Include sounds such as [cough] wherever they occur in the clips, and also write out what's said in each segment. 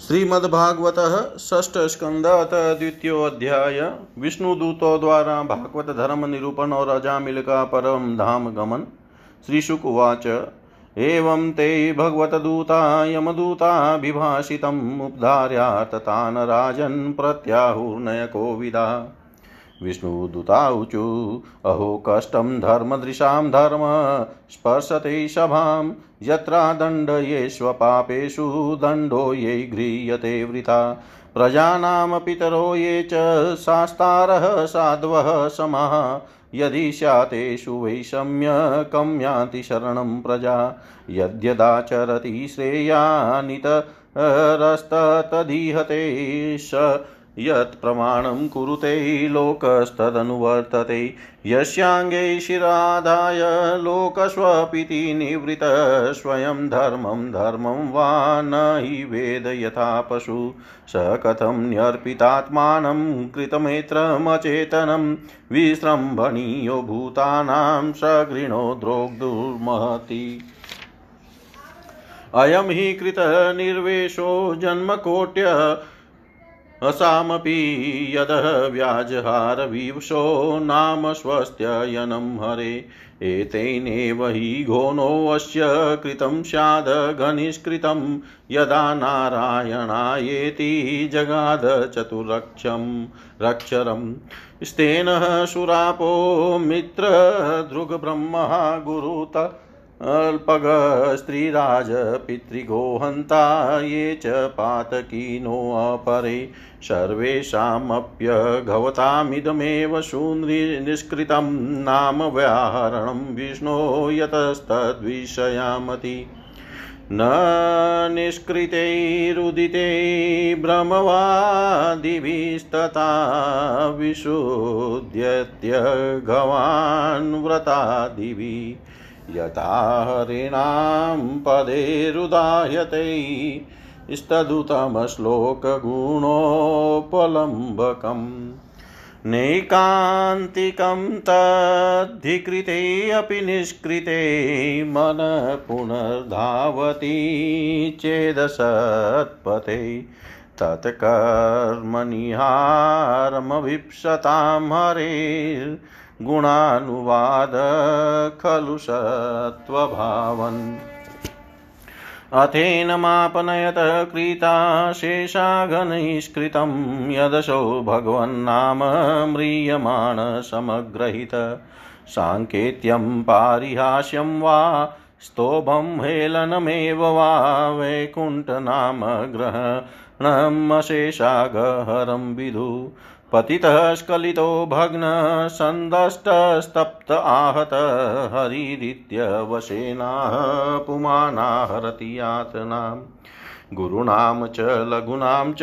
श्रीमद्भागवत षष्ठ स्कंद द्वितीय अध्याय विष्णु दूतों द्वारा भागवत धर्म निरूपण और अजामिल का परम धाम गमन श्रीशुक उवाच एवं ते भगवतदूता यमदूताभिभाषितम् उपधार्या राजन् प्रत्याहुर्नय विदा विष्णुदूताऊचु अहो कष्टं धर्मदृशां धर्म, स्पर्शते सभां यत्रा दण्डयेष्वपापेषु दण्डो ये गृह्यते वृथा। प्रजानां पितरो ये च शास्तारः साध्वः समाः। यदि स्यातेषु वैषम्य कं यान्ति शरणं प्रजा। यद्यदाचरति श्रेयानितरस्ततदीहते स यत्प्रमाणं कुरुते लोकस्तदनुवर्तते। यस्याङ्गे शिराधाय लोकस्वपिति निवृत स्वयं धर्मं धर्मं वा न हि वेद यथा पशु। स कथं न्यर्पितात्मानं कृतमेत्रमचेतनं विस्रम्भणीयो भूतानां सघृणो द्रोग्दुर्महति। अयं हि कृतनिर्वेशो जन्मकोट्य असामपि यदः व्याजहारविवशो नाम स्वस्त्ययनं हरे। एतेनेव हि घोनोऽस्य कृतं स्याद् घनिष्कृतं। यदा नारायणायेति जगाद चतुरक्षं। रक्षरं स्तेनः सुरापो मित्रदृग्ब्रह्मः गुरुत अल्पगस्त्रीराज पितृगोहन्ता ये च पातकीनोऽपरे सर्वेषामप्यघवतामिदमेव शून्निष्कृतं नाम व्याहरणं विष्णो यतस्तद्विषयामति। न निष्कृतैरुदिते भ्रमवादिभिस्तथा विशुद्ध्यत्यघवान् व्रतादिभिः यथा हरिणां पदेरुदायते स्तदुतमश्लोकगुणोपलम्बकम् नैकान्तिकं तद्धिकृते अपि निष्कृते। मन पुनर्धावति चेदसत्पथे तत्कर्मनिहारमभीप्सतां हरेर्गुणानुवाद खलु सत्त्वभावन् अथेनमापनयत कृता शेषाघनैष्कृतं यदशो भगवन्नाम म्रियमाण समग्रहित साङ्केत्यं पारिहास्यं वा स्तोभं हेलनमेव वा वैकुण्ठनाम ग्रहणमशेषागहरं विदु। पतितः स्खलितो भग्न सन्दष्टस्तप्त आहत हरिरित्यवशेनाः पुमानाहरति यातनाम्। गुरूणां च लघूनां च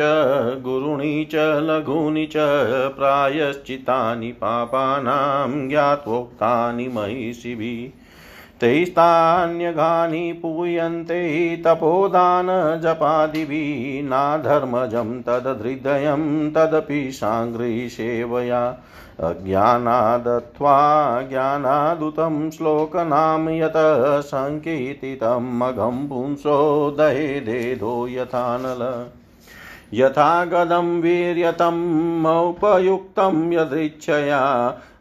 गुरूणि च लघूनि च प्रायश्चितानि पापानां ज्ञात्वोक्तानि महिषिभिः। तैस्तान्यघानि पूयन्ते तपोदानजपादिभिः नाधर्मजं तदहृदयं तदपि साङ्घ्रिसेवया अज्ञानादत्वा ज्ञानादुतं श्लोकनाम यत सङ्कीर्तितम् अघं पुंसो दहेदेधो यथानल यथा गदं वीर्यतमौपयुक्तं यदृच्छया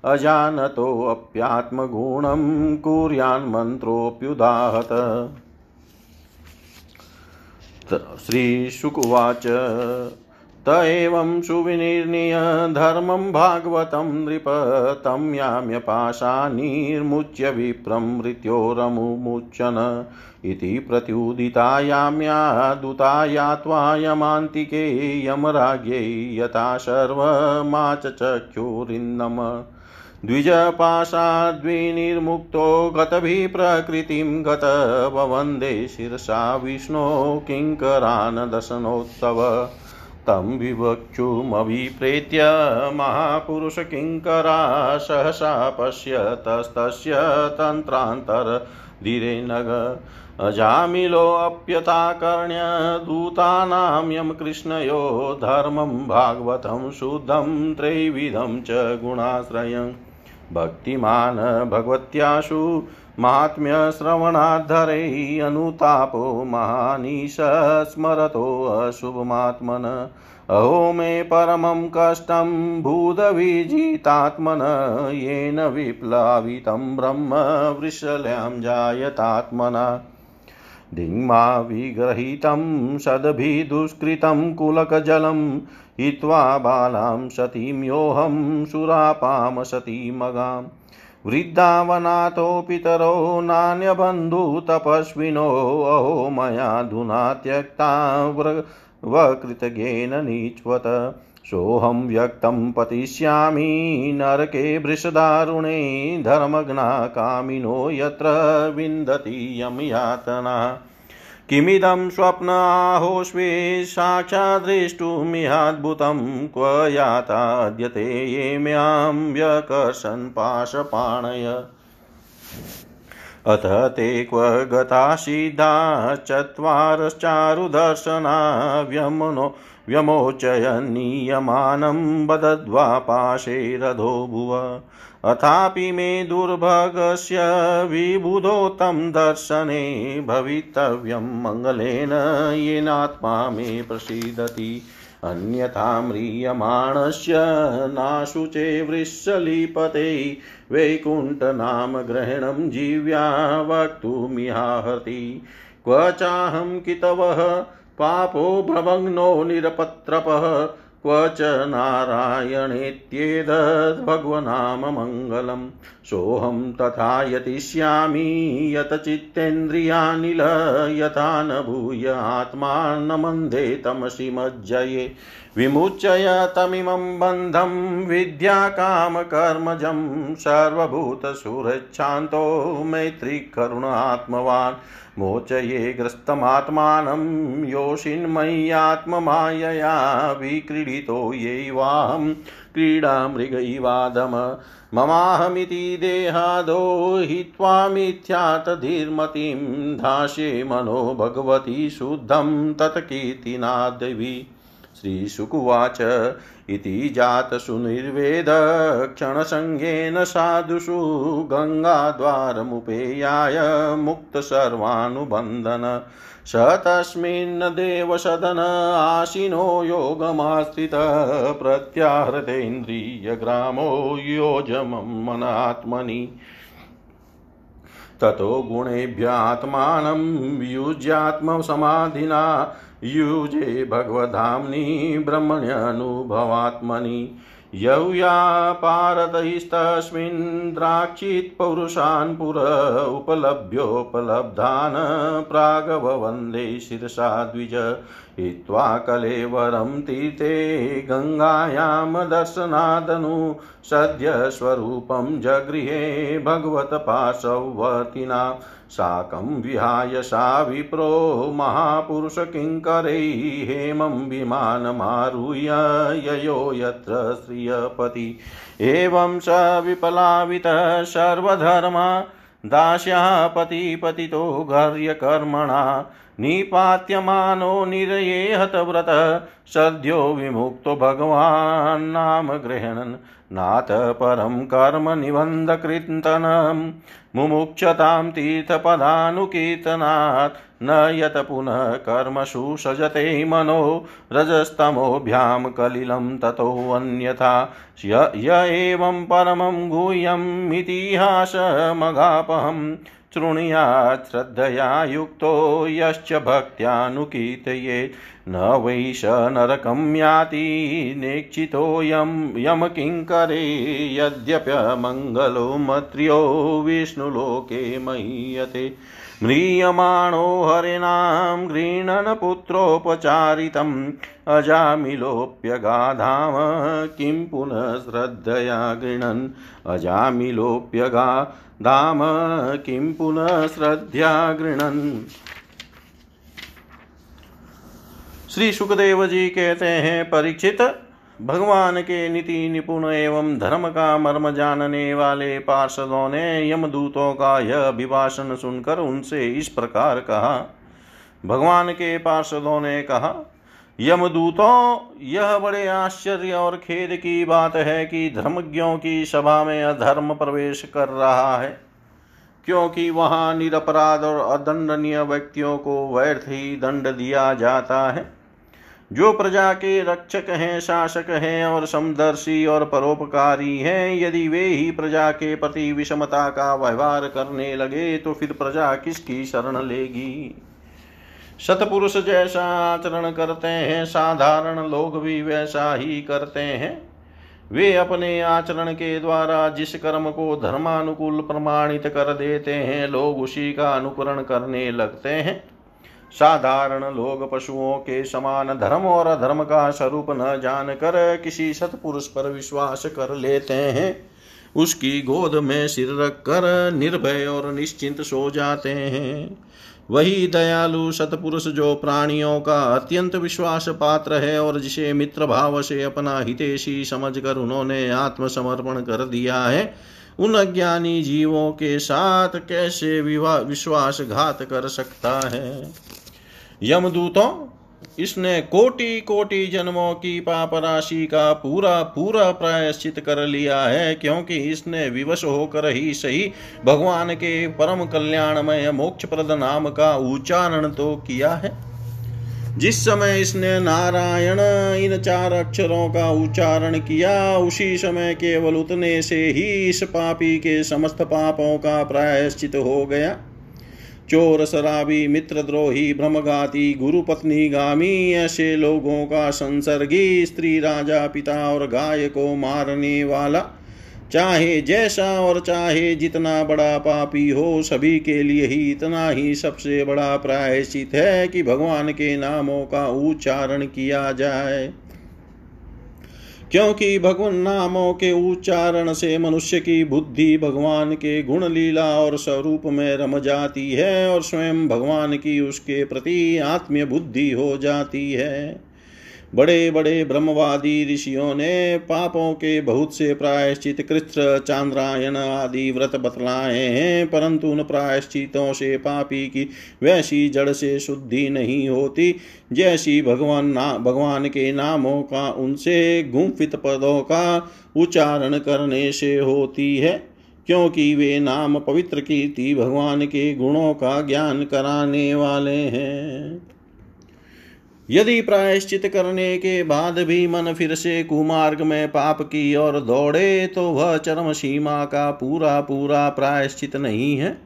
अजानतोऽप्यात्मगुणं कुर्यान्मन्त्रोऽप्युदाहत श्रीशुकुवाच त एवं सुविनिर्णीय धर्मं भागवतं नृप तं याम्यपाशानिर्मुच्य विप्रं मृत्योरमुमुच्यन इति प्रत्युदितायाम्या दूताया त्वायमान्तिके यमराज्ञै यथा सर्वमाचचख्युरिन्दम द्विजपाशाद्विनिर्मुक्तो गतभिः प्रकृतिं गत ववन्दे शिरसा विष्णो किङ्करान् दशनोत्सव तं विवक्षुमभिप्रेत्य महापुरुषकिङ्करा सहसा पश्यतस्तस्य तन्त्रान्तरधीरे नग। अजामिलोऽप्यताकर्ण्य दूतानां यमकृष्णयो धर्मं भागवतं शुद्धं त्रैविधं च गुणाश्रयम् भक्तिमान् भगवत्याशु माहात्म्यश्रवणाद्धरे अनुतापो महानीश स्मरतोऽशुभमात्मन अहो मे परमं कष्टं भूतविजितात्मन, येन विप्लावितं ब्रह्म वृषल्यां जायतात्मना। धिङ्मा विगृहीतं सद्भिदुष्कृतं कुलकजलं, हित्वा बालां सतीं योऽहं सुरापां सतीमगाम्। वृद्धावनातो पितरो नान्यबन्धुतपस्विनो अहो मयाधुना त्यक्ता वकृतगेन नीच्वत। सोऽहं व्यक्तं पतिष्यामि, नरके वृषदारुणे धर्मग्ना कामिनो यत्र विन्दति यं यातना किमिदं स्वप्नाहोष्वे साक्षाद्द्रष्टुमिहाद्भुतं क्व याताद्यते ये म्यां व्यकर्षन् पाशपाणय। अथ ते क्व गता सिद्धा चत्वारश्चारुदर्शना व्यमनो व्यमोचयनीयमानं बदद्वा पाशे रथो भुव। अथापि मे दुर्भगस्य विबुधो तं दर्शने भवितव्यं मङ्गलेन येनात्मा मे प्रसीदति। अन्यथा म्रियमाणस्य नाशुचे वृषलीपते वैकुण्ठनामग्रहणं जीव्या वक्तुमिहाहति क्व चाहं कितवः? पापो भ्रमग्नो निरपत्रपः। क्व च नारायणेत्येतद्भगवनाममङ्गलं सोऽहं तथा यतिष्यामि यतचित्तेन्द्रियानिल यथा न भूय आत्मा न मन्दे तमसि मज्जये। विमुच्य तमिमं बन्धं विद्याकामकर्मजं सर्वभूतसुरच्छान्तो मैत्रीकरुणात्मवान्। मोचये ग्रस्तमात्मानं योषिन्मय्यात्ममायया विक्रीडितो यैवाहं क्रीडामृगैवादम ममाहमिति देहादो हित्वा मिथ्यातधीर्मतिं धास्ये मनो भगवती शुद्धं तत्कीर्तिनादेवी श्रीशुकुवाच इति जातसुनिर्वेदक्षणसङ्गेन साधुषु गङ्गाद्वारमुपेयाय मुक्तसर्वानुबन्धन। स तस्मिन् देवसदन आशिनो योगमास्थितः प्रत्याहृतेन्द्रियग्रामो योजमं मनात्मनि। ततो गुणेभ्यात्मानं युज्यात्मसमाधिना युजे भगवधाम्नि ब्रह्मण्यनुभवात्मनि। यव्यापारतैस्तस्मिन् द्राक्षित्पौरुषान् पुर उपलभ्योपलब्धान् प्रागववन्दे शिरसा द्विज। हित्वा कलेवरं तीर्थे गङ्गायां दर्शनादनु। सद्यस्वरूपं जगृहे भगवत्पार्श्ववर्तिना। साकं विहाय सा विप्रो महापुरुषकिङ्करैः हेमं विमानमारुह्य ययो यत्र श्रियपति एवं स विपलावितः सर्वधर्मा दास्यापतिपतितो घर्यकर्मणा निपात्यमानो निरये हतव्रतः सद्यो विमुक्तो भगवान् गृहणन् नाथ परं कर्म निबन्धकृतनं मुमुक्षतां तीर्थपदानुकीर्तनात्। न यत पुनः कर्मसु सजते मनो। रजस्तमोभ्यां कलिलं ततोऽन्यथा य एवं परमं गुह्यमितिहासमगापहम् शृणुयात् श्रद्धया युक्तो यश्च भक्त्यानुकीर्तये न वै स नरकं याति नेक्षितोऽयं यमकिङ्करे यद्यप्यमङ्गलो मत्र्यो विष्णुलोके महीयते। म्रियमाणो हरिणां गृह्णनपुत्रोपचारितम् अजामिलोऽप्यगाधाम किं पुनः श्रद्धया गृह्णन् अजामिलोऽप्यगाधाम किं पुनः श्रद्धया गृह्णन्? श्री सुखदेव जी कहते हैं, परीक्षित भगवान के नीति निपुण एवं धर्म का मर्म जानने वाले पार्षदों ने यमदूतों का यह अभिभाषण सुनकर उनसे इस प्रकार कहा। भगवान के पार्षदों ने कहा यमदूतों यह बड़े आश्चर्य और खेद की बात है कि धर्मज्ञों की सभा में अधर्म प्रवेश कर रहा है, क्योंकि वहाँ निरपराध और अदंडनीय व्यक्तियों को व्यर्थ ही दंड दिया जाता है। जो प्रजा के रक्षक हैं, शासक हैं और समदर्शी और परोपकारी हैं, यदि वे ही प्रजा के प्रति विषमता का व्यवहार करने लगे तो फिर प्रजा किसकी शरण लेगी? सतपुरुष जैसा आचरण करते हैं, साधारण लोग भी वैसा ही करते हैं। वे अपने आचरण के द्वारा जिस कर्म को धर्मानुकूल प्रमाणित कर देते हैं, लोग उसी का अनुकरण करने लगते हैं। साधारण लोग पशुओं के समान धर्म और अधर्म का स्वरूप न जानकर किसी सतपुरुष पर विश्वास कर लेते हैं। उसकी गोद में सिर रख कर निर्भय और निश्चिंत सो जाते हैं। वही दयालु सतपुरुष जो प्राणियों का अत्यंत विश्वास पात्र है और जिसे मित्र भाव से अपना हितेशी समझकर उन्होंने आत्मसमर्पण कर दिया है, उन अज्ञानी जीवों के साथ कैसे विश्वासघात कर सकता है? यमदूतों, इसने कोटि कोटि जन्मों की पाप राशि का पूरा पूरा प्रायश्चित कर लिया है, क्योंकि इसने विवश होकर ही सही भगवान के परम कल्याणमय मोक्ष प्रद नाम का उच्चारण तो किया है। जिस समय इसने नारायण, इन चार अक्षरों का उच्चारण किया, उसी समय केवल उतने से ही इस पापी के समस्त पापों का प्रायश्चित हो गया। चोर शराबी मित्रद्रोही, भ्रमघाती गुरु पत्नी गामी, ऐसे लोगों का संसर्गी, स्त्री राजा, पिता और गाय को मारने वाला। चाहे जैसा और चाहे जितना बड़ा पापी हो, सभी के लिए ही इतना ही सबसे बड़ा प्रायश्चित है कि भगवान के नामों का उच्चारण किया जाए। क्योंकि भगवान नामों के उच्चारण से मनुष्य की बुद्धि भगवान के गुण लीला और स्वरूप में रम जाती है और स्वयं भगवान की उसके प्रति आत्मीय बुद्धि हो जाती है। बड़े बड़े ब्रह्मवादी ऋषियों ने पापों के बहुत से प्रायश्चित कृत्र चांद्रायन आदि व्रत बतलाए हैं, परंतु उन प्रायश्चितों से पापी की वैसी जड़ से शुद्धि नहीं होती, जैसी भगवान ना, भगवान के नामों का उनसे गुम्फित पदों का उच्चारण करने से होती है, क्योंकि वे नाम पवित्र कीर्ति भगवान के गुणों का ज्ञान कराने वाले हैं। यदि प्रायश्चित करने के बाद भी मन फिर से कुमार्ग में पाप की ओर दौड़े तो वह चरम सीमा का पूरा पूरा प्रायश्चित नहीं है।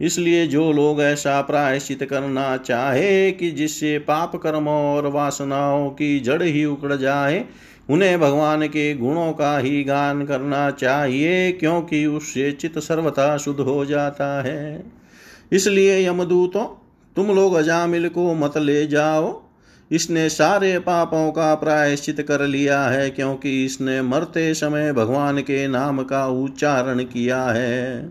इसलिए जो लोग ऐसा प्रायश्चित करना चाहे कि जिससे पाप कर्मों और वासनाओं की जड़ ही उकड़ जाए, उन्हें भगवान के गुणों का ही गान करना चाहिए, क्योंकि उससे चित्त सर्वथा शुद्ध हो जाता है। इसलिए यमदूतों, तुम लोग अजामिल को मत ले जाओ। इसने सारे पापों का प्रायश्चित कर लिया है, क्योंकि इसने मरते समय भगवान के नाम का उच्चारण किया है।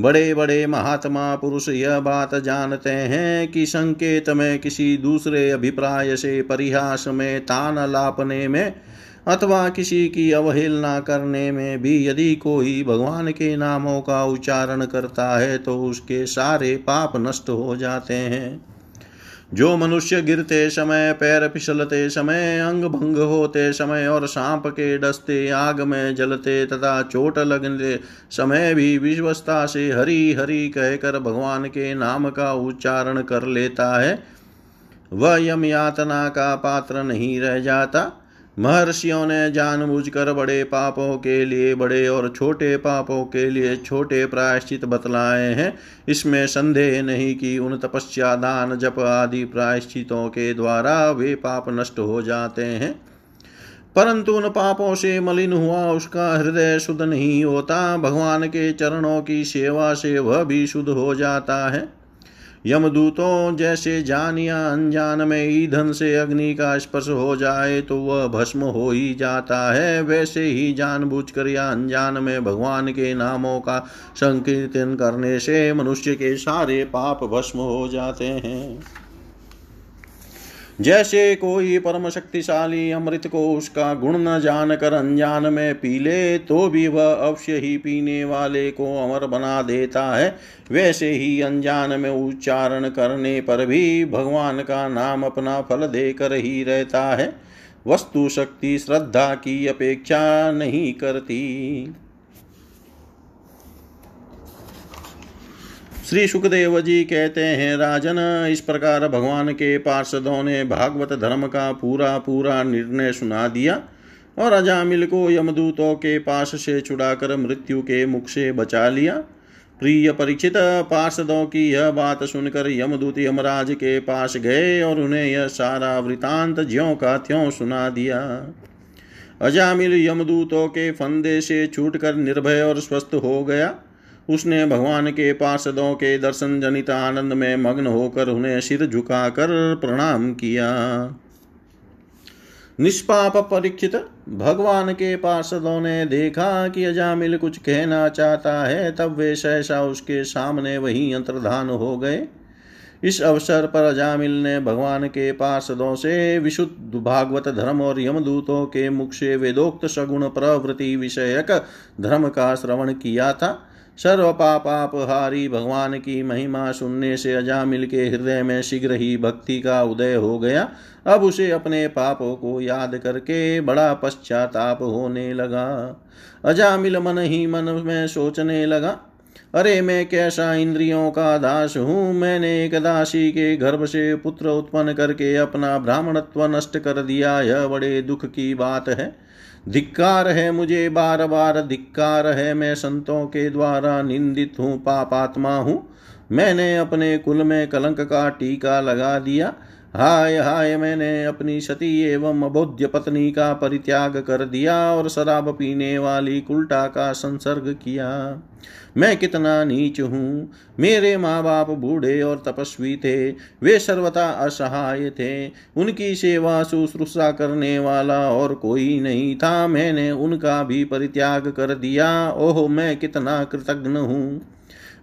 बड़े बड़े महात्मा पुरुष यह बात जानते हैं कि संकेत में किसी दूसरे अभिप्राय से परिहास में तान लापने में अथवा किसी की अवहेलना करने में भी यदि कोई भगवान के नामों का उच्चारण करता है तो उसके सारे पाप नष्ट हो जाते हैं। जो मनुष्य गिरते समय, पैर फिसलते समय, अंग भंग होते समय और सांप के डसते आग में जलते तथा चोट लगने समय भी विश्वस्ता से हरी हरी कहकर भगवान के नाम का उच्चारण कर लेता है। वह यम यातना का पात्र नहीं रह जाता। महर्षियों ने जानबूझकर बड़े पापों के लिए, बड़े और छोटे पापों के लिए छोटे प्रायश्चित बतलाए हैं। इसमें संदेह नहीं कि उन तपस्या, दान, जप आदि प्रायश्चितों के द्वारा वे पाप नष्ट हो जाते हैं। परंतु उन पापों से मलिन हुआ उसका हृदय शुद्ध नहीं होता। भगवान के चरणों की सेवा से वह भी शुद्ध हो जाता है। यमदूतों जैसे जान या अनजान में ईंधन से अग्नि का स्पर्श हो जाए तो वह भस्म हो ही जाता है। वैसे ही जानबूझकर या अनजान में भगवान के नामों का संकीर्तन करने से मनुष्य के सारे पाप भस्म हो जाते हैं। जैसे कोई परम शक्तिशाली अमृत को उसका गुण न जान कर अनजान में पी ले तो भी वह अवश्य ही पीने वाले को अमर बना देता है। वैसे ही अनजान में उच्चारण करने पर भी भगवान का नाम अपना फल देकर ही रहता है। वस्तु शक्ति श्रद्धा की अपेक्षा नहीं करती। श्री सुखदेव जी कहते हैं, राजन, इस प्रकार भगवान के पार्षदों ने भागवत धर्म का पूरा पूरा निर्णय सुना दिया और अजामिल को यमदूतों के पास से छुड़ाकर मृत्यु के मुख से बचा लिया। प्रिय परीक्षित, पार्षदों की यह बात सुनकर यमदूत यमराज के पास गए और उन्हें यह सारा वृतांत ज्यों का त्यों सुना दिया। अजामिल यमदूतों के फंदे से छूटकर निर्भय और स्वस्थ हो गया। उसने भगवान के पार्षदों के दर्शन जनित आनंद में मग्न होकर उन्हें सिर झुकाकर प्रणाम किया। निष्पाप परीक्षित भगवान के पार्षदों ने देखा कि अजामिल कुछ कहना चाहता है, तब वे सहसा उसके सामने वही अंतर्धान हो गए। इस अवसर पर अजामिल ने भगवान के पार्षदों से विशुद्ध भागवत धर्म और यमदूतों के मुख से वेदोक्त सगुण प्रवृत्ति विषयक धर्म का श्रवण किया था। सर्व पापापहारी भगवान की महिमा सुनने से अजामिल के हृदय में शीघ्र ही भक्ति का उदय हो गया। अब उसे अपने पापों को याद करके बड़ा पश्चाताप होने लगा। अजामिल मन ही मन में सोचने लगा, अरे, मैं कैसा इंद्रियों का दास हूँ? मैंने एक दासी के गर्भ से पुत्र उत्पन्न करके अपना ब्राह्मणत्व नष्ट कर दिया। यह बड़े दुख की बात है। धिक्कार है मुझे बार बार धिक्कार है मैं संतों के द्वारा निंदित हूँ, पापात्मा हूँ। मैंने अपने कुल में कलंक का टीका लगा दिया। हाय हाय मैंने अपनी सती एवं अबोध्य पत्नी का परित्याग कर दिया और शराब पीने वाली कुल्टा का संसर्ग किया। मैं कितना नीच हूँ। मेरे माँ बाप बूढ़े और तपस्वी थे। वे सर्वथा असहाय थे। उनकी सेवा शुश्रूषा करने वाला और कोई नहीं था। मैंने उनका भी परित्याग कर दिया। ओह, मैं कितना कृतज्ञ हूँ।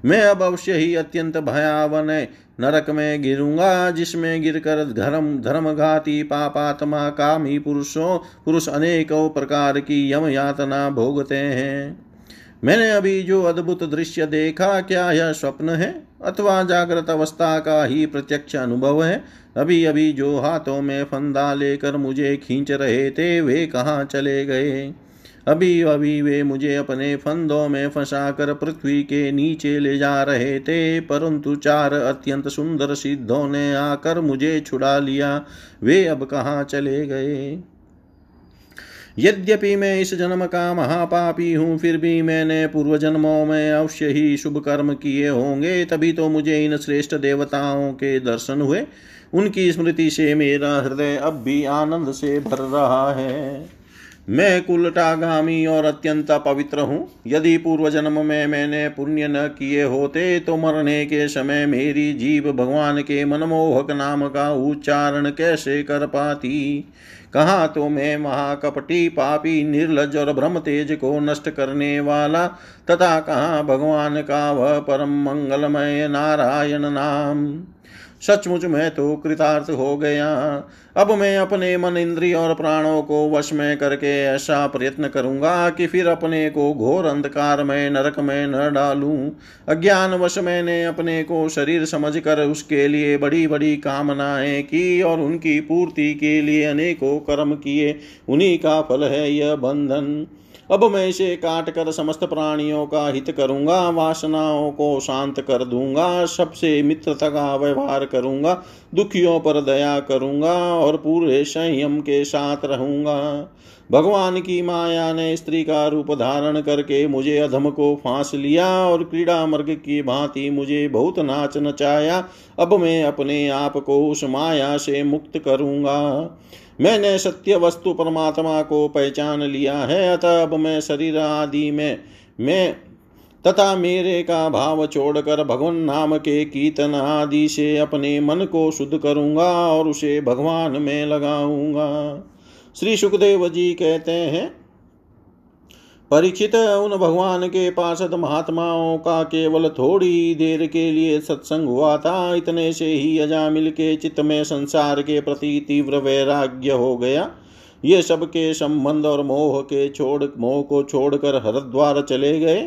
मैं अब अवश्य ही अत्यंत भयावन नरक में गिरूँगा, जिसमें गिरकर धर्म, धर्मघाती, पापात्मा, कामी पुरुषों, पुरुष अनेकों प्रकार की यम यातना भोगते हैं। मैंने अभी जो अद्भुत दृश्य देखा, क्या यह स्वप्न है? अथवा जागृत अवस्था का ही प्रत्यक्ष अनुभव है? अभी अभी जो हाथों में फंदा लेकर मुझे खींच रहे थे, वे कहाँ चले गए? अभी अभी वे मुझे अपने फंदों में फंसाकर पृथ्वी के नीचे ले जा रहे थे, परंतु चार अत्यंत सुंदर सिद्धों ने आकर मुझे छुड़ा लिया। वे अब कहाँ चले गए? यद्यपि मैं इस जन्म का महापापी हूँ, फिर भी मैंने पूर्व जन्मों में अवश्य ही शुभ कर्म किए होंगे, तभी तो मुझे इन श्रेष्ठ देवताओं के दर्शन हुए। उनकी स्मृति से मेरा हृदय अब भी आनंद से भर रहा है। मैं कुलटागामी और अत्यंत पवित्र हूँ। यदि पूर्व जन्म में मैंने पुण्य न किए होते तो मरने के समय मेरी जीव भगवान के मनमोहक नाम का उच्चारण कैसे कर पाती? कहाँ तो मैं महाकपटी पापी, निर्लज और ब्रह्म तेज को नष्ट करने वाला, तथा कहाँ भगवान का वह परम मंगलमय नारायण नाम? सचमुच मैं तो कृतार्थ हो गया। अब मैं अपने मन इंद्रिय और प्राणों को वश में करके ऐसा प्रयत्न करूँगा कि फिर अपने को घोर अंधकार में, नरक में न डालूं। अज्ञान वश मैंने अपने को शरीर समझकर उसके लिए बड़ी बड़ी कामनाएँ की और उनकी पूर्ति के लिए अनेकों कर्म किए। उन्हीं का फल है यह बंधन। अब मैं इसे काट कर समस्त प्राणियों का हित करूँगा, वासनाओं को शांत कर दूँगा, सबसे मित्रता का व्यवहार करूँगा, दुखियों पर दया करूँगा और पूरे संयम के साथ रहूँगा। भगवान की माया ने स्त्री का रूप धारण करके मुझे अधम को फांस लिया और क्रीड़ा मर्ग की भांति मुझे बहुत नाच नचाया। अब मैं अपने आप को उस माया से मुक्त करूँगा। मैंने सत्य वस्तु परमात्मा को पहचान लिया है, अतः अब मैं शरीर आदि में, मैं तथा मेरे का भाव छोड़कर भगवान नाम के कीर्तन आदि से अपने मन को शुद्ध करूँगा और उसे भगवान में लगाऊँगा। श्री सुखदेव जी कहते हैं परीक्षित उन भगवान के पार्षद महात्माओं का केवल थोड़ी देर के लिए सत्संग हुआ था। इतने से ही अजामिल के चित्त में संसार के प्रति तीव्र वैराग्य हो गया। ये सबके संबंध और मोह के छोड़, मोह को छोड़कर हरिद्वार चले गए।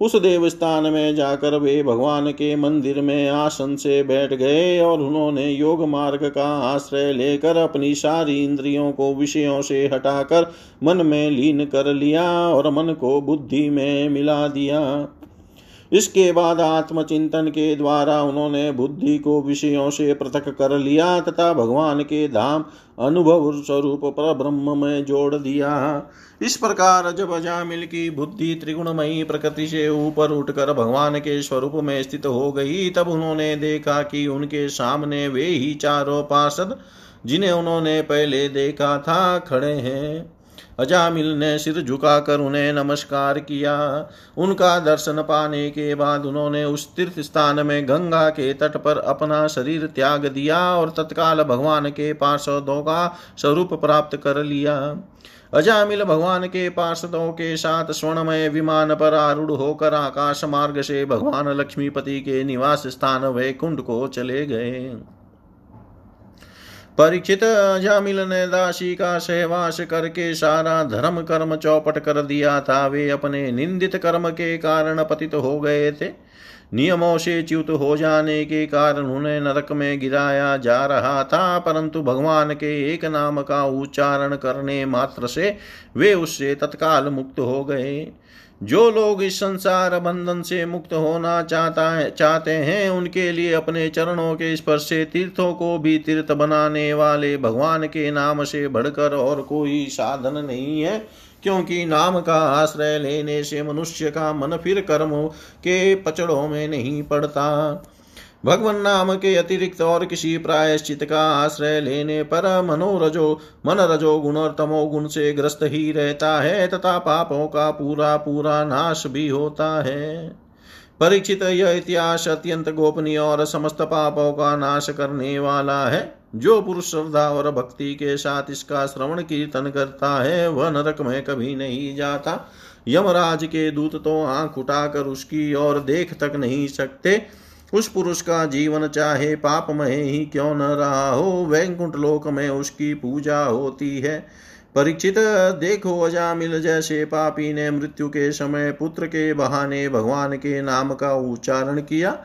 उस देवस्थान में जाकर वे भगवान के मंदिर में आसन से बैठ गए और उन्होंने योग मार्ग का आश्रय लेकर अपनी सारी इंद्रियों को विषयों से हटाकर मन में लीन कर लिया और मन को बुद्धि में मिला दिया। इसके बाद आत्मचिंतन के द्वारा उन्होंने बुद्धि को विषयों से पृथक कर लिया तथा भगवान के धाम अनुभव स्वरूप पर ब्रह्म में जोड़ दिया। इस प्रकार जब अजामिल की बुद्धि त्रिगुणमयी प्रकृति से ऊपर उठकर भगवान के स्वरूप में स्थित हो गई, तब उन्होंने देखा कि उनके सामने वे ही चारों पार्षद, जिन्हें उन्होंने पहले देखा था, खड़े हैं। अजामिल ने सिर झुकाकर उन्हें नमस्कार किया। उनका दर्शन पाने के बाद उन्होंने उस तीर्थ स्थान में गंगा के तट पर अपना शरीर त्याग दिया और तत्काल भगवान के पार्षदों का स्वरूप प्राप्त कर लिया। अजामिल भगवान के पार्षदों के साथ स्वर्णमय विमान पर आरूढ़ होकर आकाश मार्ग से भगवान लक्ष्मीपति के निवास स्थान वैकुंठ को चले गए। परीक्षित अजामिल ने दासी का सहवास करके सारा धर्म कर्म चौपट कर दिया था। वे अपने निंदित कर्म के कारण पतित हो गए थे। नियमों से च्युत हो जाने के कारण उन्हें नरक में गिराया जा रहा था, परंतु भगवान के एक नाम का उच्चारण करने मात्र से वे उससे तत्काल मुक्त हो गए। जो लोग इस संसार बंधन से मुक्त होना चाहता है, चाहते हैं, उनके लिए अपने चरणों के स्पर्श से तीर्थों को भी तीर्थ बनाने वाले भगवान के नाम से बढ़कर और कोई साधन नहीं है, क्योंकि नाम का आश्रय लेने से मनुष्य का मन फिर कर्म के पचड़ों में नहीं पड़ता। भगवान नाम के अतिरिक्त और किसी प्रायश्चित का आश्रय लेने पर मनोरजो मन रजो गुण और तमो गुण से ग्रस्त ही रहता है, तथा पापों का पूरा पूरा नाश भी होता है। परीक्षित यह इतिहास अत्यंत गोपनीय और समस्त पापों का नाश करने वाला है। जो पुरुष श्रद्धा और भक्ति के साथ इसका श्रवण कीर्तन करता है, वह नरक में कभी नहीं जाता। यमराज के दूत तो आँख उठाकर उसकी ओर देख तक नहीं सकते। उस पुरुष का जीवन चाहे पापमय ही क्यों न रहा हो, वैकुंठ लोक में उसकी पूजा होती है। परीक्षित, देखो अजामिल, जैसे पापी ने मृत्यु के समय पुत्र के बहाने भगवान के नाम का उच्चारण किया,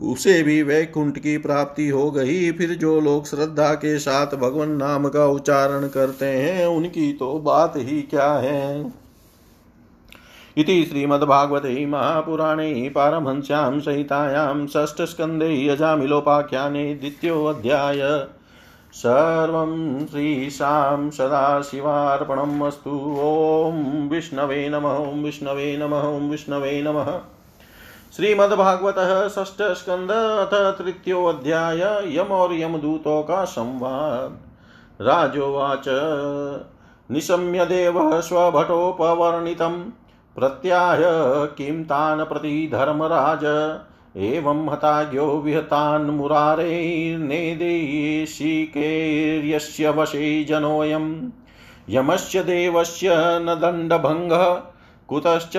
उसे भी वैकुंठ की प्राप्ति हो गई। फिर जो लोग श्रद्धा के साथ भगवान नाम का उच्चारण करते हैं, उनकी तो बात ही क्या है? इति श्रीमद्भागवते महापुराणे पारमहंस्यां सहितायां षष्ठस्कन्धे यजामिलोपाख्याने द्वितीयोऽध्याय। सर्वं श्रीशां सदाशिवार्पणम् अस्तु ॐ विष्णवे नमः, ॐ विष्णवे नमः, ॐ विष्णवे नमः। श्रीमद्भागवत ष्ठ स्कंद अथ तृतीयोध्याय यम और यमदूतों का संवाद राजोवाच। निशम्य देव स्वभटोपवर्णितं प्रत्याह किं तान् प्रति धर्मराज? एवं हताज्ञो विहतान् मुरारेर्नेदेशिकेर्यस्य वशे जनोऽयं यमस्य देवस्य न दण्डभङ्गः, कुतश्च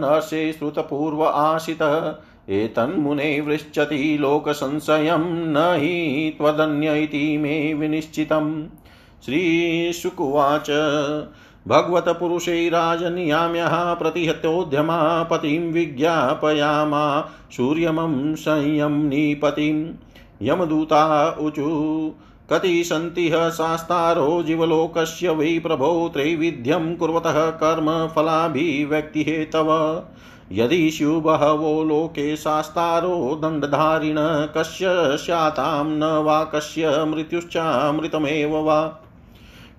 न से श्रुतपूर्व आशितः। एतन्मुने वृश्चति लोकसंशयं, न हि त्वदन्य इति मे विनिश्चितम्। श्रीशुकुवाच भगवतपुरुषैराजनियाम्यः प्रतिहत्योद्यमा पतिं विज्ञापयामा सूर्यमं संयम्निपतिं यमदूता ऊचु, कति सन्ति शास्तारो जीवलोकस्य वै प्रभो त्रैविध्यं कुर्वतः कर्मफलाभिव्यक्तिहेतव यदि स्युबहवो लोके शास्तारो दण्डधारिण, कस्य स्यातां न वा कस्य मृत्युश्चामृतमेव वा?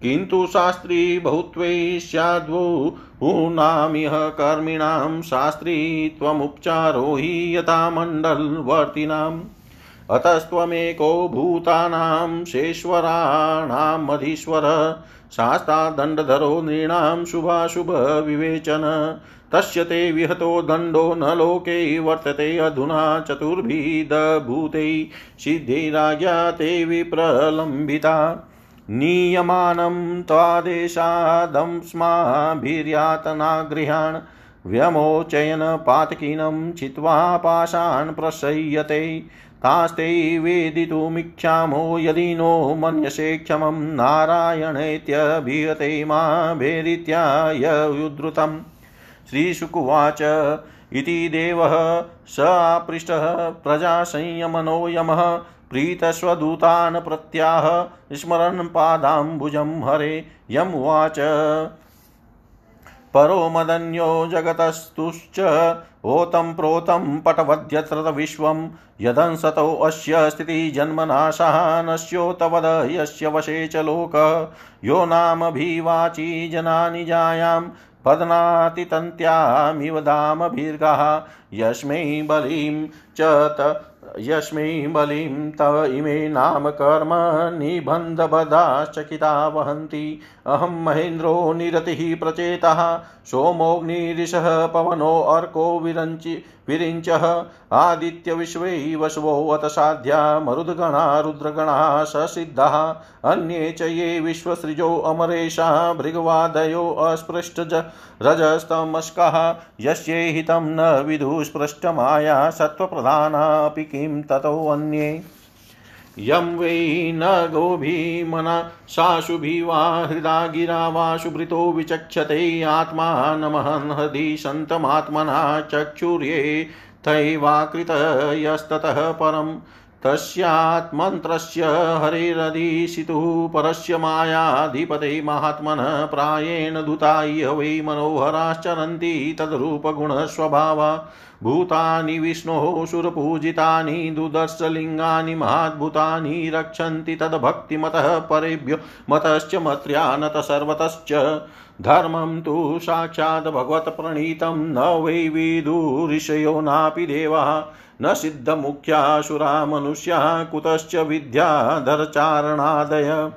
किन्तु शास्त्री बहुत्वै स्याद्वो ऊनामिह कर्मिणां, शास्त्री त्वमुपचारो हि यथा मण्डलवर्तिनाम्। अतस्त्वमेको भूतानां शेश्वराणामधीश्वर शास्तादण्डधरो नृणां शुभाशुभविवेचन तस्य ते विहतो दण्डो न लोके वर्तते अधुना चतुर्भिदभूते सिद्धिराज्ञा ते विप्रलम्बिता। नीयमानं त्वादेशादंस्माभिर्यातनागृहान् व्यमोचयन पातकीनं चित्वा पाशान् प्रसह्यते। तास्ते वेदितुमिच्छामो यदि नो मन्यसे क्षमं नारायणेत्यभिहते मा भेरित्यायुद्धृतम् श्रीशुकुवाच इति देवः स आपृष्टः प्रजासंयमनो यमः प्रीतस्वदूतान् प्रत्याह स्मरन् पादाम्बुजं हरे यमुवाच परो मदन्यो जगतस्तुश्च ओतं प्रोतं पटवद्यत्र विश्वं यदंसतोऽस्य स्थितिजन्मनाशः नश्योतवद यस्य वशे च लोक। यो नामभिवाची जनानि जायां पदनातितन्त्यामिव दामभिर्गः, यस्मै बलिं च यस्मै बलिं तव इमे नाम कर्म निबन्धबधाश्चकिता वहन्ति अहं महेन्द्रो निरतिः प्रचेतः, सोमोऽग्निरिषः, पवनो अर्को विरञ्चि विरिञ्चः, आदित्यविश्वै वशवोऽत साध्या, मरुद्गणा, रुद्रगणा ससिद्धः अन्ये च ये विश्वसृजो अमरेशा, भृगवादयो अस्पृष्टज रजस्तमस्कः। यस्यै हितं न विदुस्पृष्टमाया सत्त्वप्रधानापि किं ततोऽन्ये। यं वै न गोभीमना साशुभिवा हृदा गिरा वा शुभृतो विचक्षते आत्मानमहन् हृदि सन्तमात्मना चक्षुर्ये तैवाकृतयस्ततः परम् तस्यात्मन्त्रस्य हरेरधीशितुः परस्य मायाधिपते महात्मनः प्रायेण दूताय वै मनोहराश्चरन्ति तद्रूपगुणस्वभावा। भूतानि विष्णोः सुरपूजितानि, दुदर्शलिङ्गानि महाद्भुतानि रक्षन्ति तद्भक्तिमतः परेभ्यो मतश्च मत्र्यानत सर्वतश्च। धर्मं तु साक्षात् भगवत्प्रणीतं न वै विदुऋषयो नापि देवः। न सिद्धमुख्यासुरा मनुष्या कुतश्च विद्याधरचारणादय।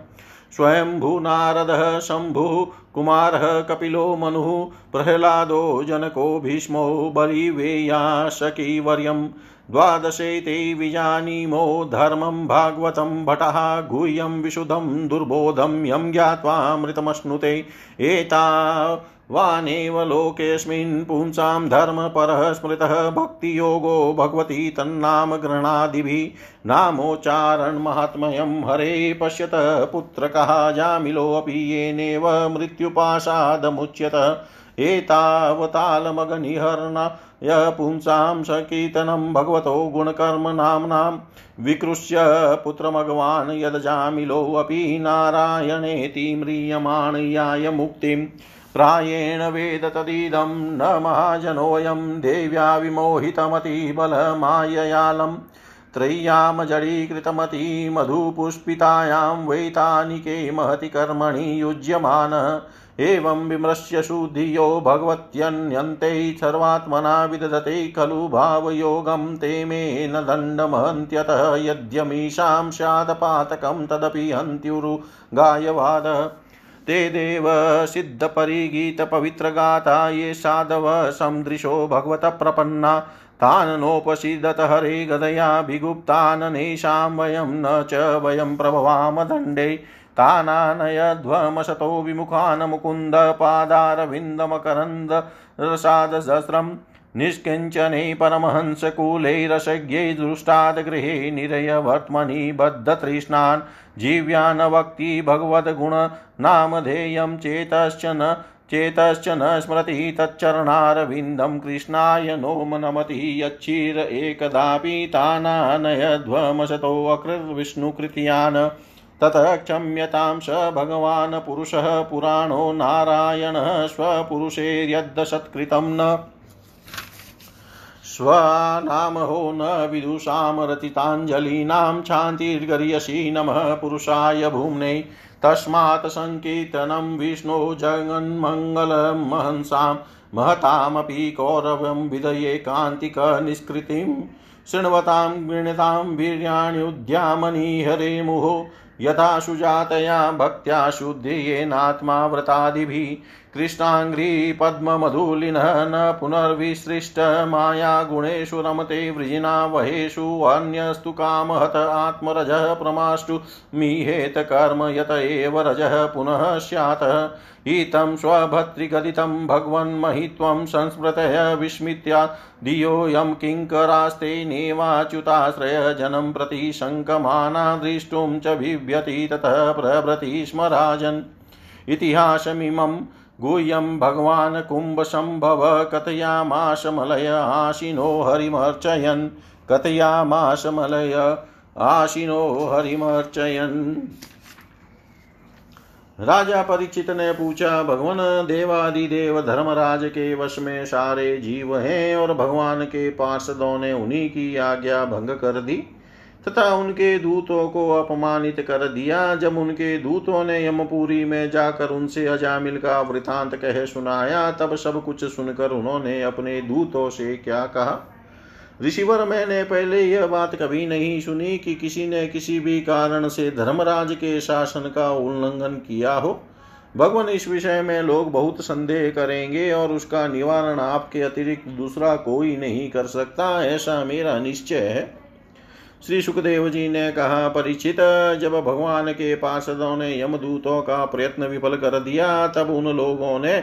स्वयंभूनारदः शंभु कुमारः कपिलो मनु प्रहलादो जनको भीष्मो बलिवेयाशकीवर्यम्। द्वादशेते विजानीमो धर्मं भागवतं भटः गुह्यं विशुद्धं दुर्बोधं यं ज्ञात्वामृतमश्नुते एता वानेव लोकेऽस्मिन् पुंसां धर्मपरः स्मृतः भक्तियोगो भगवती तन्नाम नामोच्चारणमाहात्म्यं हरे पश्यत पुत्रकः जामिलोऽपि येनेव मृत्युपाशादमुच्यत। एतावतालमगनिहरणाय पुंसां सकीर्तनं भगवतो गुणकर्मनाम्नां विकृष्य पुत्रमगवान् यदजामिलोऽपि नारायणेति म्रियमाण याय मुक्तिम् प्रायेण वेद तदिदं न महाजनोऽयं, देव्या विमोहितमतिबलमाययालं त्रय्यां जडीकृतमती मधुपुष्पितायां वैतानिके महति कर्मणि युज्यमान। एवं विमृश्य शुद्धियो भगवत्यन्यन्ते सर्वात्मना विदधते खलु भावयोगं ते मे न दण्डमहन्त्यतः यद्यमीषां स्यादपातकं तदपि हन्त्युरुगायवाद ते देव सिद्धपरिगीतपवित्रगाथा ये साधव सन्दृशो भगवतः प्रपन्ना तान् नोपसीदत हरे गदयाभिगुप्ताननेषां वयं न च वयं प्रभवाम दण्डे तानानयध्वमशतो विमुखान् मुकुन्दपादारविन्दमकरन्दरसादसहस्रम् निष्किञ्चने परमहंसकूले रसज्ञे दृष्टाद् गृहे निरयवर्त्मनि बद्धतृष्णान् जीव्यान् वक्ति भगवद्गुणनामधेयं चेतश्च न चेतश्च न स्मरति तच्चरणारविन्दं कृष्णाय नो नमति यच्छिर एकदापि तानानयध्वमसतोऽकृर्विष्णुकृत्यान् ततः क्षम्यतां स भगवान् पुरुषः पुराणो नारायणः स्वपुरुषेर्यद्दशत्कृतं न। स्वनामहो न विदुषां रतिताञ्जलीनां शान्तिर्गर्यसि नमः पुरुषाय भूम्ने। तस्मात् सङ्कीर्तनं विष्णो जगन्मङ्गलं महंसां। महतामपि कौरवं विदये कान्तिकनिष्कृतिं। शृण्वतां गृणतां वीर्याण्युद्यामनि हरे मुहो। यथा सुजातया भक्त्या शुद्धियेनात्मा व्रतादिभिः कृष्णाङ्घ्रिपद्ममधुलिनः न पुनर्विसृष्टमायागुणेषु रमते वृजिना वहेषु अन्यस्तु कामहत आत्मरजः प्रमाष्टु मीहेत कर्म यत एव रजः पुनः स्यात्। हितं स्वभर्तृगदितं भगवन्महित्वं संस्मृतय विस्मृत्या धियोऽयं किङ्करास्ते नेवाच्युताश्रयजनं प्रति शङ्कमाना द्रष्टुं च बिभ्यति ततः प्रभृति स्म राजन् इतिहासमिमं गुह्यं भगवान् कुम्भसम्भव कथयामाश मलय आशिनो हरिमर्चयन्। कथयामाश मलय आशिनो हरिमर्चयन्। राजा परीक्षित ने पूछा, भगवान, देवादिदेव, धर्मराज के वश में सारे जीव हैं और भगवान के पार्षदों ने उन्हीं की आज्ञा भंग कर दी? तथा उनके दूतों को अपमानित कर दिया। जब उनके दूतों ने यमपुरी में जाकर उनसे अजामिल का वृतांत कह सुनाया, तब सब कुछ सुनकर उन्होंने अपने दूतों से क्या कहा? ऋषिवर, मैंने पहले यह बात कभी नहीं सुनी कि किसी ने किसी भी कारण से धर्मराज के शासन का उल्लंघन किया हो। भगवान, इस विषय में लोग बहुत संदेह करेंगे और उसका निवारण आपके अतिरिक्त दूसरा कोई नहीं कर सकता। ऐसा मेरा निश्चय है। श्री सुखदेव जी ने कहा, परिचित, जब भगवान के पार्षदों ने यमदूतों का प्रयत्न विफल कर दिया, तब उन लोगों ने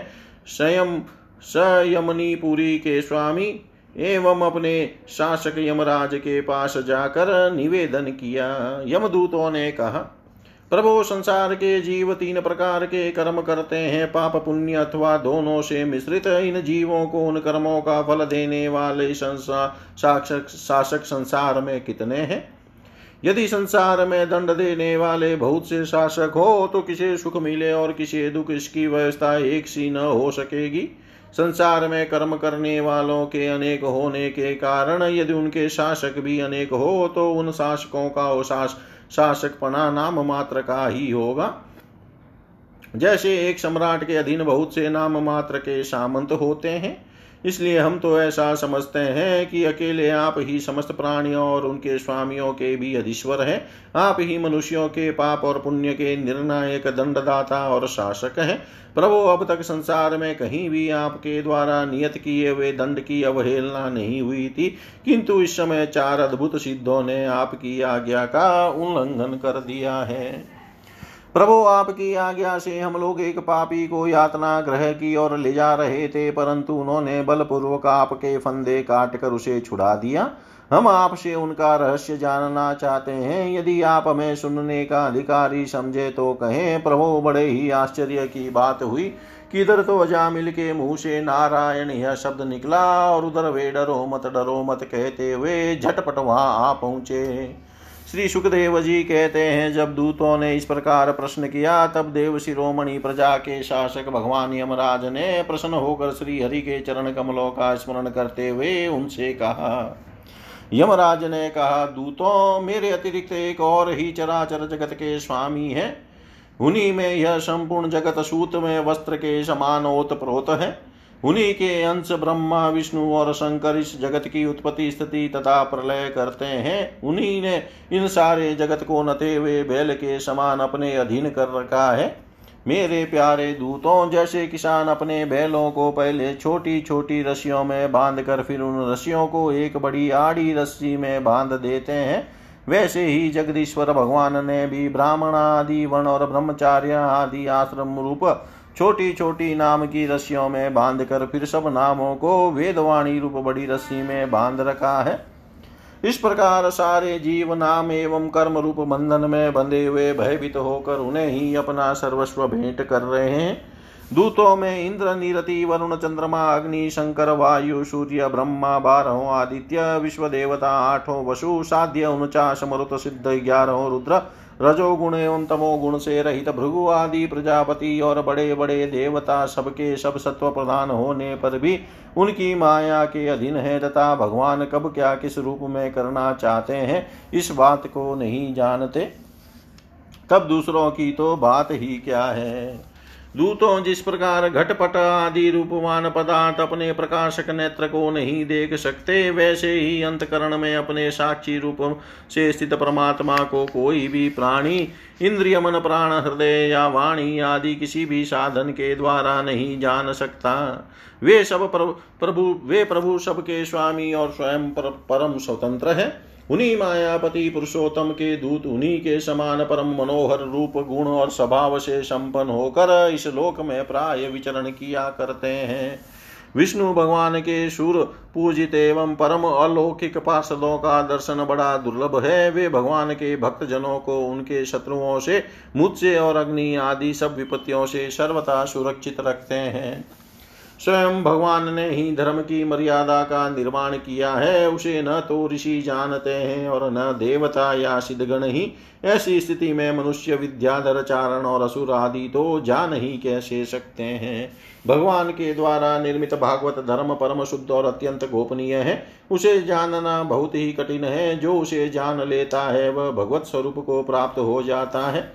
स्वयं सयमनी पुरी के स्वामी एवं अपने शासक यमराज के पास जाकर निवेदन किया। यमदूतों ने कहा प्रभु संसार के जीव तीन प्रकार के कर्म करते हैं। पाप, पुण्य अथवा दोनों से मिश्रित इन जीवों को, उन कर्मों का फल देने वाले शासक शासक संसार में कितने हैं? यदि संसार में दंड देने वाले बहुत से शासक हो तो किसे सुख मिले और किसे दुख इसकी व्यवस्था एक सी न हो सकेगी? संसार में कर्म करने वालों के अनेक होने के कारण यदि उनके शासक भी अनेक हो तो उन शासकों का शास शासक पना नाम मात्र का ही होगा। जैसे एक सम्राट के अधीन बहुत से नाम मात्र के सामंत होते हैं इसलिए हम तो ऐसा समझते हैं कि अकेले आप ही समस्त प्राणियों और उनके स्वामियों के भी अधीश्वर हैं। आप ही मनुष्यों के पाप और पुण्य के निर्णायक दंडदाता और शासक हैं। प्रभु, अब तक संसार में कहीं भी आपके द्वारा नियत किए हुए दंड की अवहेलना नहीं हुई थी, किंतु इस समय चार अद्भुत सिद्धों ने आपकी आज्ञा का उल्लंघन कर दिया है। प्रभु, आपकी आज्ञा से हम लोग एक पापी को यातना ग्रह की ओर ले जा रहे थे, परंतु उन्होंने बलपूर्वक आपके फंदे काट कर उसे छुड़ा दिया। हम आपसे उनका रहस्य जानना चाहते हैं। यदि आप हमें सुनने का अधिकारी समझे तो कहें, प्रभु, बड़े ही आश्चर्य की बात हुई किधर तो अजामिल के मुँह से नारायण यह शब्द निकला और उधर वे डरो मत डरो मत कहते हुए झटपट वहाँ आ पहुँचे। श्री सुखदेव जी कहते हैं, जब दूतों ने इस प्रकार प्रश्न किया, तब देव शिरोमणि प्रजा के शासक भगवान यमराज ने प्रश्न होकर श्री हरि के चरण कमलों का स्मरण करते हुए उनसे कहा, यमराज ने कहा, दूतों, मेरे अतिरिक्त एक और ही चराचर जगत के स्वामी है। उन्हीं में यह संपूर्ण जगत सूत में वस्त्र के समान ओत प्रोत है। उन्हीं के अंश ब्रह्मा, विष्णु और शंकर इस जगत की उत्पत्ति स्थिति तथा प्रलय करते हैं। उन्हीं ने इन सारे जगत को नते हुए बैल के समान अपने अधीन कर रखा है। मेरे प्यारे दूतों, जैसे किसान अपने बैलों को पहले छोटी छोटी रस्सियों में बाँध कर फिर उन रस्सियों को एक बड़ी आड़ी रस्सी में बाँध देते हैं, वैसे ही जगदीश्वर भगवान ने भी ब्राह्मण आदि, वन और ब्रह्मचार्य आदि आश्रम रूप छोटी छोटी नाम की रस्सियों में बाँध कर फिर सब नामों को वेदवाणी रूप बड़ी रस्सी में बाँध रखा है। इस प्रकार सारे जीव नाम एवं कर्म रूप बंधन में बंधे हुए भयभीत होकर उन्हें ही अपना सर्वस्व भेंट कर रहे हैं। दूतों में इंद्र, नीरति, वरुण, चंद्रमा, अग्नि, शंकर, वायु, सूर्य, ब्रह्मा, बारहों, आदित्य विश्व देवता आठों, वसु, साध्य, उनचास, मरुत, सिद्ध, ग्यारहों, रुद्र रजोगुण एवं तमोगुण से रहित भृगु आदि प्रजापति और बड़े बड़े देवता सबके सब सत्व प्रधान होने पर भी उनकी माया के अधीन है तथा भगवान कब क्या किस रूप में करना चाहते हैं, इस बात को नहीं जानते। तब दूसरों की तो बात ही क्या है? दूतों जिस प्रकार घटपट आदि रूपवान पदार्थ अपने प्रकाशक नेत्र को नहीं देख सकते, वैसे ही अंतकरण में अपने साक्षी रूप से स्थित परमात्मा को कोई भी प्राणी, इंद्रिय मन, प्राण, हृदय या वाणी आदि किसी भी साधन के द्वारा नहीं जान सकता। वे सब प्रभु वे प्रभु सबके स्वामी और स्वयं परम स्वतंत्र है। उन्हीं मायापति पुरुषोत्तम के दूत, उन्हीं के समान परम मनोहर रूप, गुण और स्वभाव से संपन्न होकर इस लोक में प्राय विचरण किया करते हैं। विष्णु भगवान के सुर पूजित एवं परम अलौकिक पार्षदों का दर्शन बड़ा दुर्लभ है। वे भगवान के भक्त जनों को, उनके शत्रुओं से, मुझसे और अग्नि आदि सब विपत्तियों से सर्वथा सुरक्षित रखते हैं। स्वयं भगवान ने ही धर्म की मर्यादा का निर्माण किया है, उसे न तो ऋषि जानते हैं और न देवता या सिद्धगण ही। ऐसी स्थिति में मनुष्य विद्याधर चारण और असुर आदि तो जान ही कैसे सकते हैं? भगवान के द्वारा निर्मित भागवत धर्म परम शुद्ध और अत्यंत गोपनीय है। उसे जानना बहुत ही कठिन है। जो उसे जान लेता है, वह भगवत स्वरूप को प्राप्त हो जाता है।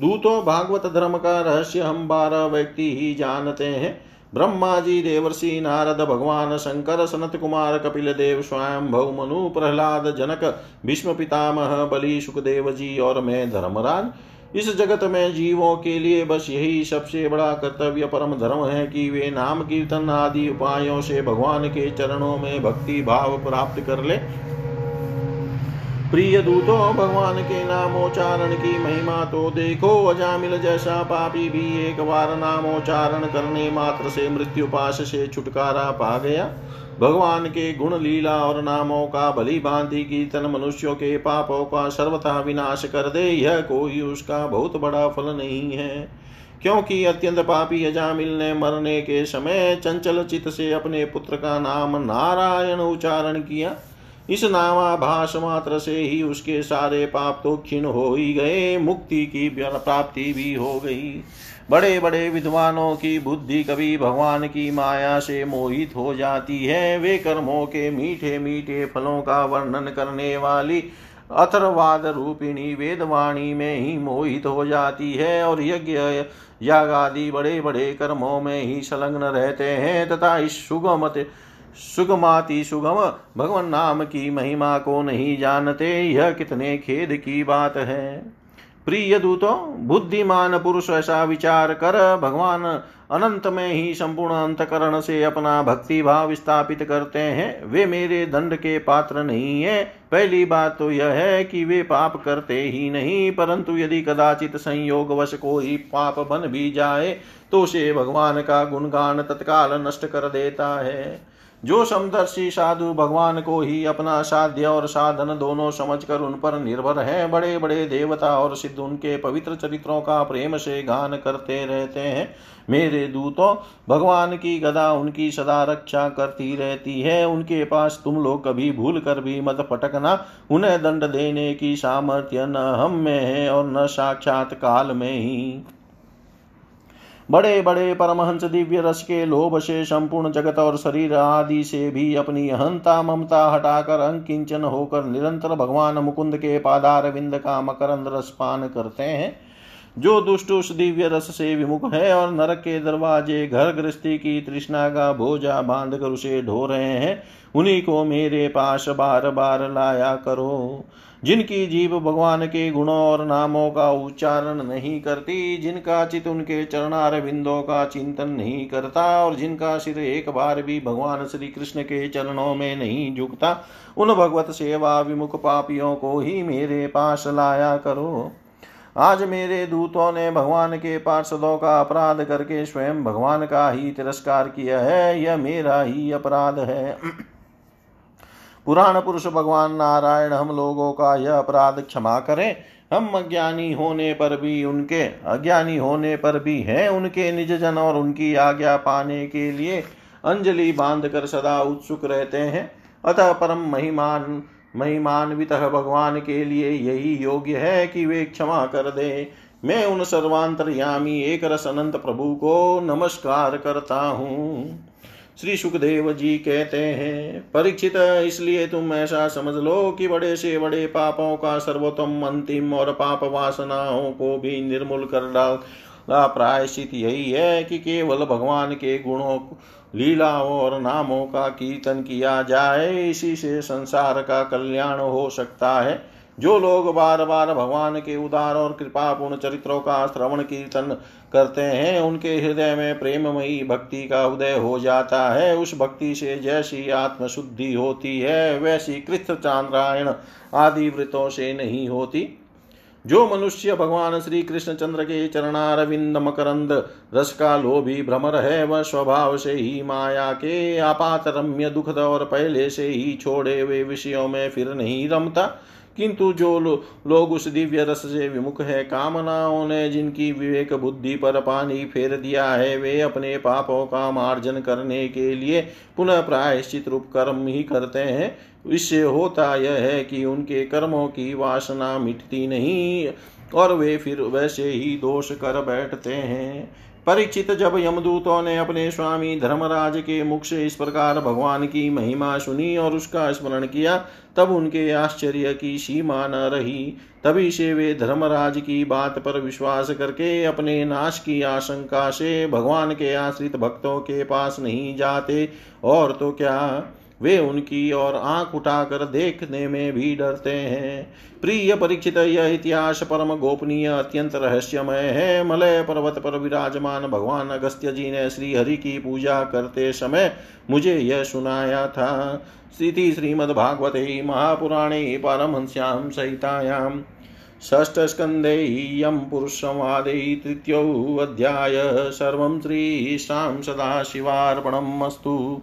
दूतों भागवत धर्म का रहस्य हम बारह व्यक्ति ही जानते हैं। ब्रह्मा जी देवर्षि नारद भगवान शंकर सनत कुमार कपिल देव स्वयं भव मनु प्रहलाद जनक भीष्म पितामह बलि सुखदेव जी और मैं धर्मराज। इस जगत में जीवों के लिए बस यही सबसे बड़ा कर्तव्य परम धर्म है कि वे नाम कीर्तन आदि उपायों से भगवान के चरणों में भक्ति भाव प्राप्त कर ले। प्रिय दूतों, भगवान के नामोच्चारण की महिमा तो देखो। अजामिल जैसा पापी भी एक बार नामोच्चारण करने मात्र से मृत्यु पाश से छुटकारा पा गया। भगवान के गुण लीला और नामों का भली भांति कीर्तन मनुष्यों के पापों का सर्वथा विनाश कर दे। यह कोई उसका बहुत बड़ा फल नहीं है। क्योंकि अत्यंत पापी अजामिल ने मरने के समय चंचल चित से अपने पुत्र का नाम नारायण उच्चारण किया। इस नामाभास मात्र से ही उसके सारे पाप तो क्षीण हो ही गए, मुक्ति की प्राप्ति भी हो गई। बड़े बड़े विद्वानों की बुद्धि कभी भगवान की माया से मोहित हो जाती है। वे कर्मों के मीठे मीठे फलों का वर्णन करने वाली अथर्वाद रूपिणी वेदवाणी में ही मोहित हो जाती है और यज्ञ याग आदि बड़े बड़े कर्मों में ही संलग्न रहते हैं तथा इस सुगम सुगमाति सुगम, भगवान नाम की महिमा को नहीं जानते, यह कितने खेद की बात है। प्रिय दूतों, बुद्धिमान पुरुष, ऐसा विचार कर, भगवान अनंत में ही संपूर्ण अंतकरण से अपना भक्ति भाव स्थापित करते हैं। वे मेरे दंड के पात्र नहीं है। पहली बात तो यह है कि वे पाप करते ही नहीं, परंतु यदि कदाचित संयोग वश कोई पाप बन भी जाए तो उसे भगवान का गुणगान तत्काल नष्ट कर देता है। जो समदर्शी साधु भगवान को ही अपना साध्य और साधन दोनों समझकर उन पर निर्भर है बड़े बड़े देवता और सिद्ध उनके पवित्र चरित्रों का प्रेम से गान करते रहते हैं। मेरे दूतों, भगवान की गदा उनकी सदा रक्षा करती रहती है। उनके पास तुम लोग कभी भूल कर भी मत पटकना। उन्हें दंड देने की सामर्थ्य न हम में है और न साक्षात काल में ही। बड़े बड़े परमहंस दिव्य रस के लोभ से संपूर्ण जगत और शरीर आदि से भी अपनी अहंता ममता हटाकर अंकिंचन होकर निरंतर भगवान मुकुंद के पादार विंद का मकरंद रस पान करते हैं। जो दुष्ट उस दिव्य रस से विमुख है और नरक के दरवाजे घर गृहस्थी की तृष्णा का भोजा बाँध कर उसे ढो रहे हैं, उन्हीं को मेरे पास बार बार लाया करो। जिनकी जीव भगवान के गुणों और नामों का उच्चारण नहीं करती, जिनका चित उनके चरणार बिंदों का चिंतन नहीं करता और जिनका सिर एक बार भी भगवान श्री कृष्ण के चरणों में नहीं झुकता, उन भगवत सेवा विमुख पापियों को ही मेरे पास लाया करो। आज मेरे दूतों ने भगवान के पार्षदों का अपराध करके स्वयं भगवान का ही तिरस्कार किया है, यह मेरा ही अपराध है। [clears throat] पुराण पुरुष भगवान नारायण, हम लोगों का यह अपराध क्षमा करें। हम अज्ञानी होने पर भी उनके, अज्ञानी होने पर भी हैं उनके निज जन और उनकी आज्ञा पाने के लिए अंजलि बाँध कर सदा उत्सुक रहते हैं। अतः परम महिमान, महिमान्वित भगवान के लिए यही योग्य है कि वे क्षमा कर दे। मैं उन सर्वांतरयामी एक रस अनंत प्रभु को नमस्कार करता हूँ। श्री सुखदेव जी कहते हैं, परीक्षित, इसलिए तुम ऐसा समझ लो कि बड़े से बड़े पापों का सर्वोत्तम, अंतिम और पाप वासनाओं को भी निर्मूल कर डाल। प्रायश्चित यही है कि केवल भगवान के गुणों, लीलाओं और नामों का कीर्तन किया जाए, इसी से संसार का कल्याण हो सकता है। जो लोग बार बार भगवान के उदार और कृपापूर्ण चरित्रों का श्रवण कीर्तन करते हैं, उनके हृदय में प्रेममयी भक्ति का उदय हो जाता है। उस भक्ति से जैसी आत्मशुद्धि होती है, वैसी कृत चांद्रायण आदि व्रतों से नहीं होती। जो मनुष्य भगवान श्री कृष्ण चंद्र के चरणारविंद मकरंद रस का लोभी भ्रमर है, वह स्वभाव से ही माया के आपात रम्य दुखद और पहले से ही छोड़े हुए विषयों में फिर नहीं रमता। किंतु जो लो, लोग उस दिव्य रस से विमुख है कामनाओं ने जिनकी विवेक बुद्धि पर पानी फेर दिया है वे अपने पापों का मार्जन करने के लिए पुनः प्रायश्चित रूप कर्म ही करते हैं। इससे होता यह है कि उनके कर्मों की वासना मिटती नहीं और वे फिर वैसे ही दोष कर बैठते हैं। परीक्षित जब यमदूतों ने अपने स्वामी धर्मराज के मुख से इस प्रकार भगवान की महिमा सुनी और उसका स्मरण किया, तब उनके आश्चर्य की सीमा न रही। तभी से वे धर्मराज की बात पर विश्वास करके अपने नाश की आशंका से भगवान के आश्रित भक्तों के पास नहीं जाते। और तो क्या? वे उनकी और आँख उठाकर देखने में भी डरते हैं। प्रिय परीक्षित, यह इतिहास परम गोपनीय, अत्यंत रहस्यमय है। मलय पर्वत पर विराजमान भगवान अगस्त्य जी ने श्री हरि की पूजा करते समय मुझे यह सुनाया था। स्थिति श्रीमद्भागवते महापुराणे परमहंस्यां सहितायां षष्ठस्कन्धे यं पुरुषसंवादे तृतीयोऽध्याय सर्वं श्रीशां सदाशिवार्पणम् अस्तु।